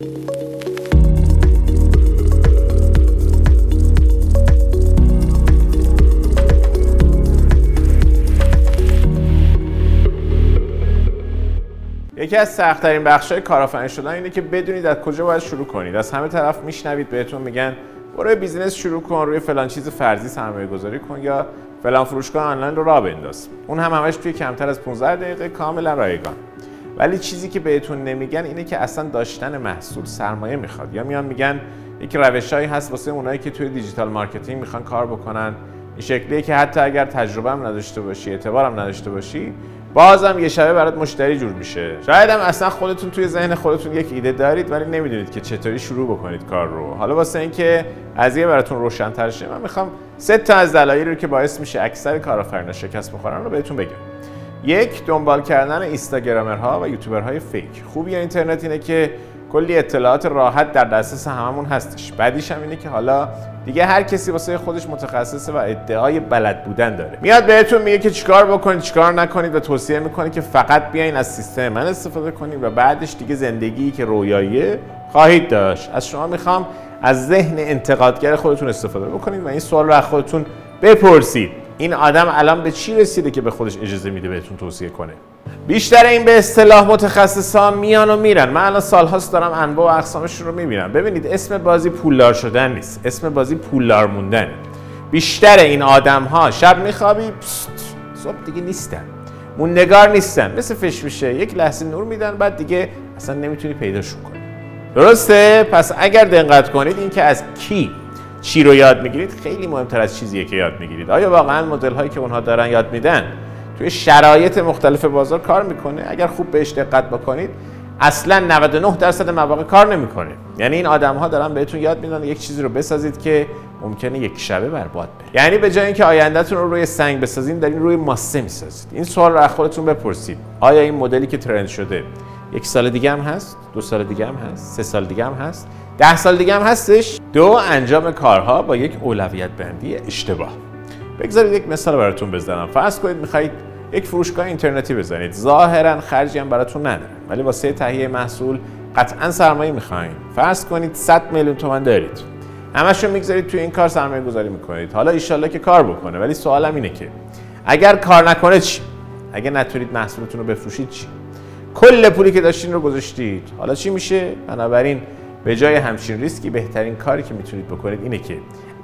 یکی از سختترین بخش‌های کارآفرین شدن اینه که بدونید از کجا باید شروع کنید. از همه طرف میشنوید بهتون میگن برو بیزینس شروع کن روی فلان چیز فرضی سرمایه گذاری کن یا فلان فروشگاه آنلاین رو راه بنداز. اون هم همش توی کمتر از 15 دقیقه کاملا رایگان. ولی چیزی که بهتون نمیگن اینه که اصلا داشتن محصول سرمایه می‌خواد. یا میان میگن یک روشهایی هست واسه اونایی که توی digital marketing می‌خوان کار بکنن. این شکلیه که حتی اگر تجربه هم نداشته باشی اعتبارم نداشته باشی بازم یه شبه برات مشتری جور میشه. شاید هم اصلا خودتون توی ذهن خودتون یک ایده دارید ولی نمی‌دونید که چطوری شروع بکنید کار رو. حالا واسه اینکه قضیه براتون روشن‌تر شه من می‌خوام سه تا از دلایلی رو که باعث میشه اکثر کارآفرینا شکست بخورن رو بهتون بگم. یک دنبال کردن اینستاگرامرها و یوتیوبرهای فیک. خوبی اینترنت اینه که کلی اطلاعات راحت در دسترس هممون هستش. بعدیش هم اینه که حالا دیگه هر کسی واسه خودش متخصصه و ادعای بلد بودن داره. میاد بهتون میگه که چیکار بکنید چیکار نکنید و توصیه می‌کنه که فقط بیاین از سیستم من استفاده کنید و بعدش دیگه زندگی که رویاییه خواهید داشت. از شما می‌خوام از ذهن انتقادگر خودتون استفاده بکنید و این سوال رو از خودتون بپرسید. این آدم الان به چی رسیده که به خودش اجازه میده بهتون توصیه کنه؟ بیشتر این به اصطلاح متخصصان میان و میرن. من الان سالهاست دارم انواع و اقسامشون رو می‌بینم. ببینید اسم بازی پولدار شدن نیست. اسم بازی پولدار موندن. بیشتر این آدم ها شب میخوابی صبح دیگه نیستن. موندگار نیستن. مثل فش میشه. یک لحظه نور میدن بعد دیگه اصلا نمی‌تونی پیداشون کنی. درسته؟ پس اگر دقت کنید این که از کی چی رو یاد می‌گیرید؟ خیلی مهمتر از چیزیه که یاد می‌گیرید. آیا واقعا مدل هایی که اونها دارن یاد میدن؟ توی شرایط مختلف بازار کار می‌کنه. اگر خوب بهش دقت بکنید اصلا 99 درصد مواقع کار نمی‌کنه. یعنی این آدم ها دارن بهتون یاد میدن یک چیزی رو بسازید که ممکنه یک شبه برباد بره. یعنی به جای اینکه آیندهتون رو روی سنگ بسازید دارین روی ماسه می‌سازید. این سوال رو از خودتون بپرسید. آیا این مدلی که ترند شده یک سال دیگه هم هست دو سال دیگه هم هست سه سال دیگه هم هست. ده سال دیگه هم هستش. دو انجام کارها با یک اولویت بندی اشتباه. بگذارید یک مثال براتون بزنم. فرض کنید می‌خواهید یک فروشگاه اینترنتی بزنید. ظاهرا خرجی هم براتون نداره ولی واسه تهیه محصول قطعا سرمایه می‌خواین فرض کنید 100 میلیون تومن دارید. همشون می‌گذارید توی این کار سرمایه گذاری می‌کنید. حالا ایشالله که کار بکنه ولی سوالم اینه که اگر کار نکنه چی؟ اگه نتونید محصولتون رو بفروشید چی؟ کل پولی که داشتین رو گذاشتید. حالا چی میشه؟ بنابراین به جای همچین ریسکی بهترین کاری که می‌تونید بکنید اینه که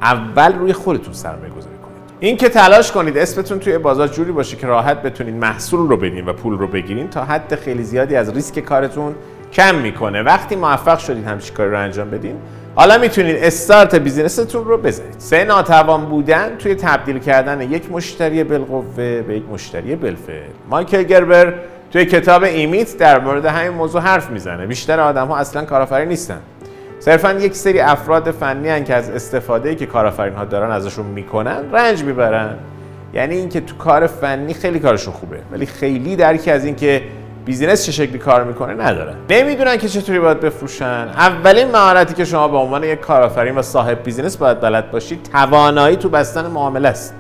اول روی خودتون سرمایه گذاری کنید. این که تلاش کنید اسمتون توی بازار جوری باشه که راحت بتونید محصول رو بدین و پول رو بگیرین تا حد خیلی زیادی از ریسک کارتون کم می‌کنه. وقتی موفق شدید همچین کاری رو انجام بدین حالا می‌تونید start business تون رو بزنید سه ناتوان بودن توی تبدیل کردن یک مشتری بالقوه به یک مشتری بالفعل. مایکل گربر توی کتاب E-Myth در مورد همین موضوع حرف می‌زنه. بیشتر آدم ها اصلا کارآفرین نیستن. صرفا یک سری افراد فنی ان که از استفاده که کارآفرین ها دارن ازشون می‌کنن رنج می‌برن. یعنی اینکه تو کار فنی خیلی کارشون خوبه ولی خیلی درکی از اینکه business چه شکلی کار می‌کنه ندارن نمی‌دونن که چطوری باید بفروشن. اولین مهارتی که شما به عنوان یک کارآفرین و صاحب business باید بلد باشید توانایی تو بستن معامله است.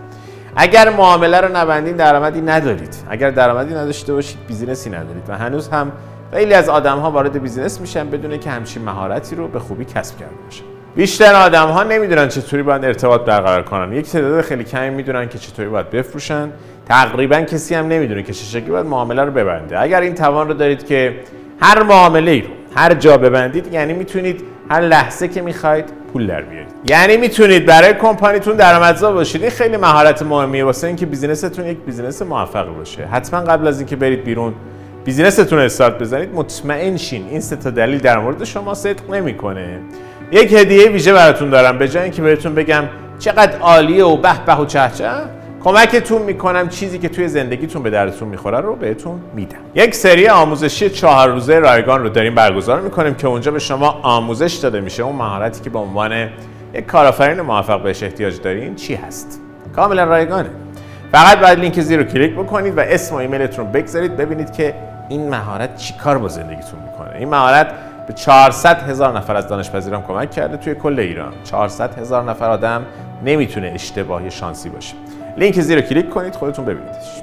اگر معامله رو نبندین درآمدی ندارید. اگر درآمدی نداشته باشید business ی ندارید. و هنوز هم خیلی از آدم ها وارد business میشن بدون اینکه همچین مهارتی رو به خوبی کسب کرده باشن. بیشتر آدم ها نمی‌دونن چطوری باید ارتباط برقرار کنن. یک تعداد خیلی کمی می‌دونن که چطوری باید بفروشن. تقریبا کسی هم نمی‌دونه که چه شکلی باید معامله رو ببنده. اگر این توان رو دارید که هر معامله ای رو هر جا ببندید یعنی می‌تونید هر لحظه که می‌خواید پول در بیارید یعنی می‌تونید برای کمپانیتون درآمدزا باشید. این خیلی مهارت مهمیه. واسه اینکه business تون یک business موفق باشه. حتما قبل از اینکه برید بیرون business تون استارت بزنید مطمئن شین. این سه تا دلیل در مورد شما صدق نمی‌کنه. یک هدیه ویژه براتون دارم. به جای اینکه بهتون بگم چقدر عالیه و به به و چه کمکتون می‌کنم چیزی که توی زندگیتون به دردتون می‌خوره رو بهتون میدم. یک سری آموزشی چهار روزه رایگان رو داریم برگزار می‌کنیم که اونجا به شما آموزش داده میشه. اون مهارتی که به عنوان یک کارآفرین موفق بهش احتیاج دارین چی هست؟ کاملا رایگانه. فقط باید لینک زیر رو کلیک بکنید و اسم و ایمیلتون رو بگذارید. ببینید که این مهارت چیکار با زندگیتون می‌کنه. این مهارت به 400 هزار نفر از دانش پذیران کمک کرده توی کل ایران. 400 هزار نفر آدم نمی‌تونه اشتباهی شانسی باشه. لینک زیر کلیک کنید خودتون ببینیدش.